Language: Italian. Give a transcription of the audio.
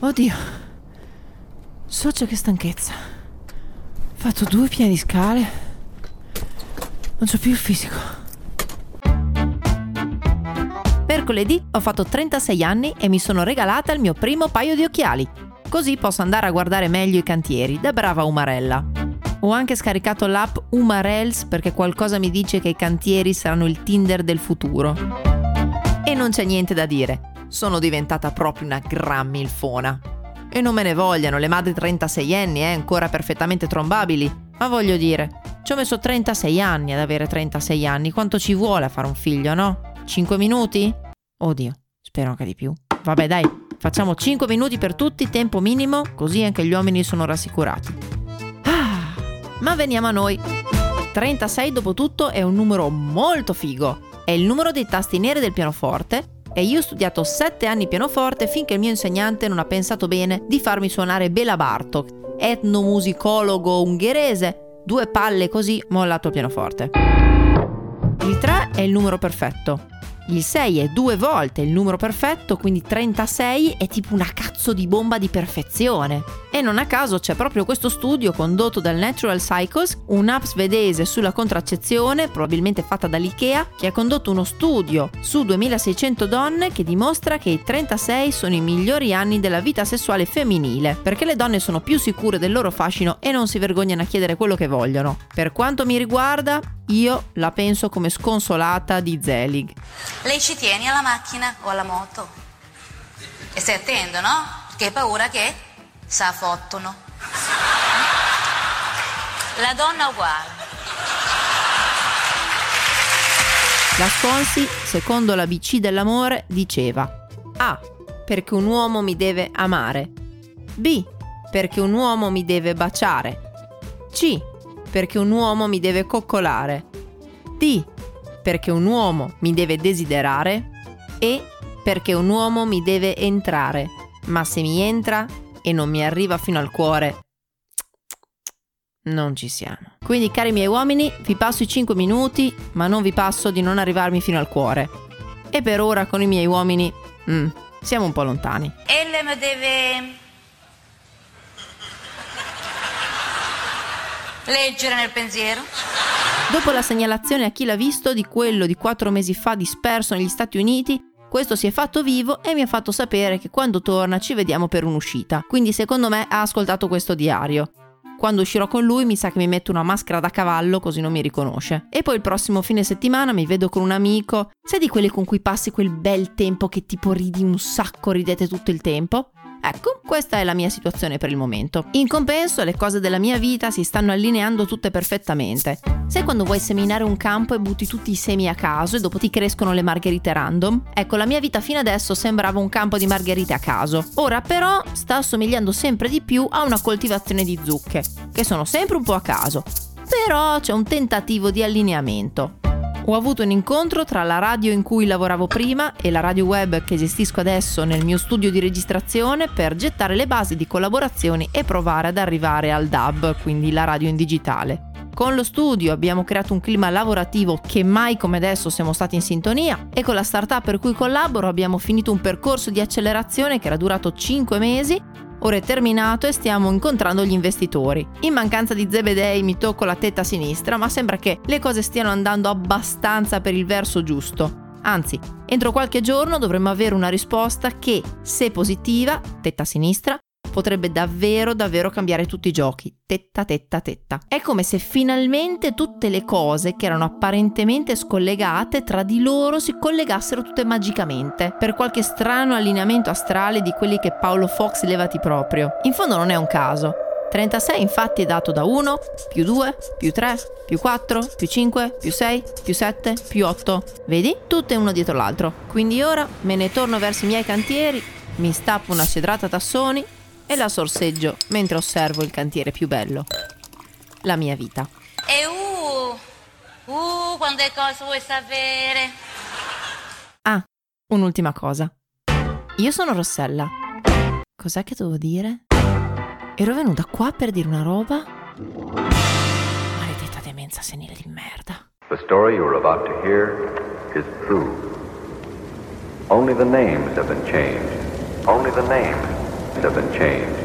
Oddio. Socia che stanchezza. Ho fatto due piani di scale. Non c'ho più il fisico. Mercoledì ho fatto 36 anni e mi sono regalata il mio primo paio di occhiali. Così posso andare a guardare meglio i cantieri, da brava Umarella. Ho anche scaricato l'app Umarels perché qualcosa mi dice che i cantieri saranno il Tinder del futuro. E non c'è niente da dire sono diventata proprio una gran milfona. E non me ne vogliano, le madri 36enni, eh, ancora perfettamente trombabili. Ma voglio dire, ci ho messo 36 anni ad avere 36 anni, quanto ci vuole a fare un figlio, no? 5 minuti? Oddio, spero che di più. Vabbè dai, facciamo 5 minuti per tutti, tempo minimo, così anche gli uomini sono rassicurati. Ah, ma veniamo a noi. 36 dopo tutto è un numero molto figo. È il numero dei tasti neri del pianoforte e io ho studiato sette anni pianoforte finché il mio insegnante non ha pensato bene di farmi suonare Bela Bartok, etnomusicologo ungherese, due palle così mollato il pianoforte. Il 3 è il numero perfetto, il 6 è due volte il numero perfetto, quindi 36 è tipo una cazzo di bomba di perfezione. E non a caso c'è proprio questo studio condotto dal Natural Cycles, un'app svedese sulla contraccezione, probabilmente fatta dall'IKEA, che ha condotto uno studio su 2600 donne che dimostra che i 36 sono i migliori anni della vita sessuale femminile, perché le donne sono più sicure del loro fascino e non si vergognano a chiedere quello che vogliono. Per quanto mi riguarda, io la penso come sconsolata di Zelig. Lei ci tieni alla macchina o alla moto? E stai attento, no? Perché hai paura che sa fottono. La donna uguale. La Sconsi, secondo la BC dell'amore, diceva A. Perché un uomo mi deve amare. B. Perché un uomo mi deve baciare. C perché un uomo mi deve coccolare. D. Perché un uomo mi deve desiderare. E. Perché un uomo mi deve entrare. Ma se mi entra e non mi arriva fino al cuore, non ci siamo. Quindi, cari miei uomini, vi passo i 5 minuti, ma non vi passo di non arrivarmi fino al cuore. E per ora con i miei uomini, mm, siamo un po' lontani. Ella deve Leggere nel pensiero. Dopo la segnalazione a chi l'ha visto di quello di quattro mesi fa disperso negli Stati Uniti, questo si è fatto vivo e mi ha fatto sapere che quando torna ci vediamo per un'uscita. Quindi secondo me ha ascoltato questo diario. Quando uscirò con lui mi sa che mi metto una maschera da cavallo così non mi riconosce. E poi il prossimo fine settimana mi vedo con un amico. Sei di quelli con cui passi quel bel tempo che tipo ridi un sacco, ridete tutto il tempo? Ecco, questa è la mia situazione per il momento. In compenso, le cose della mia vita si stanno allineando tutte perfettamente. Sai quando vuoi seminare un campo e butti tutti i semi a caso e dopo ti crescono le margherite random? Ecco, la mia vita fino adesso sembrava un campo di margherite a caso. Ora però sta assomigliando sempre di più a una coltivazione di zucche, che sono sempre un po' a caso. Però c'è un tentativo di allineamento. Ho avuto un incontro tra la radio in cui lavoravo prima e la radio web che gestisco adesso nel mio studio di registrazione per gettare le basi di collaborazioni e provare ad arrivare al DAB, quindi la radio in digitale. Con lo studio abbiamo creato un clima lavorativo che mai come adesso siamo stati in sintonia e con la startup per cui collaboro abbiamo finito un percorso di accelerazione che era durato 5 mesi Ora è terminato e stiamo incontrando gli investitori. In mancanza di Zebedei mi tocco la tetta sinistra, ma sembra che le cose stiano andando abbastanza per il verso giusto. Anzi, entro qualche giorno dovremmo avere una risposta che, se positiva, tetta sinistra, potrebbe davvero davvero cambiare tutti i giochi, tetta tetta tetta. È come se finalmente tutte le cose che erano apparentemente scollegate tra di loro si collegassero tutte magicamente, per qualche strano allineamento astrale di quelli che Paolo Fox levati proprio. In fondo non è un caso. 36 infatti è dato da 1, più 2, più 3, più 4, più 5, più 6, più 7, più 8. Vedi? Tutte uno dietro l'altro. Quindi ora me ne torno verso i miei cantieri, mi stappo una cedrata tassoni e la sorseggio mentre osservo il cantiere più bello, la mia vita. E uh, Uh, quante cose vuoi sapere? Ah, un'ultima cosa. Io sono Rossella. Cos'è che devo dire? Ero venuta qua per dire una roba. Maledetta demenza senile di merda. The story you're about to hear is true. Only the names have been changed. Only the names have been changed.